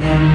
Yeah.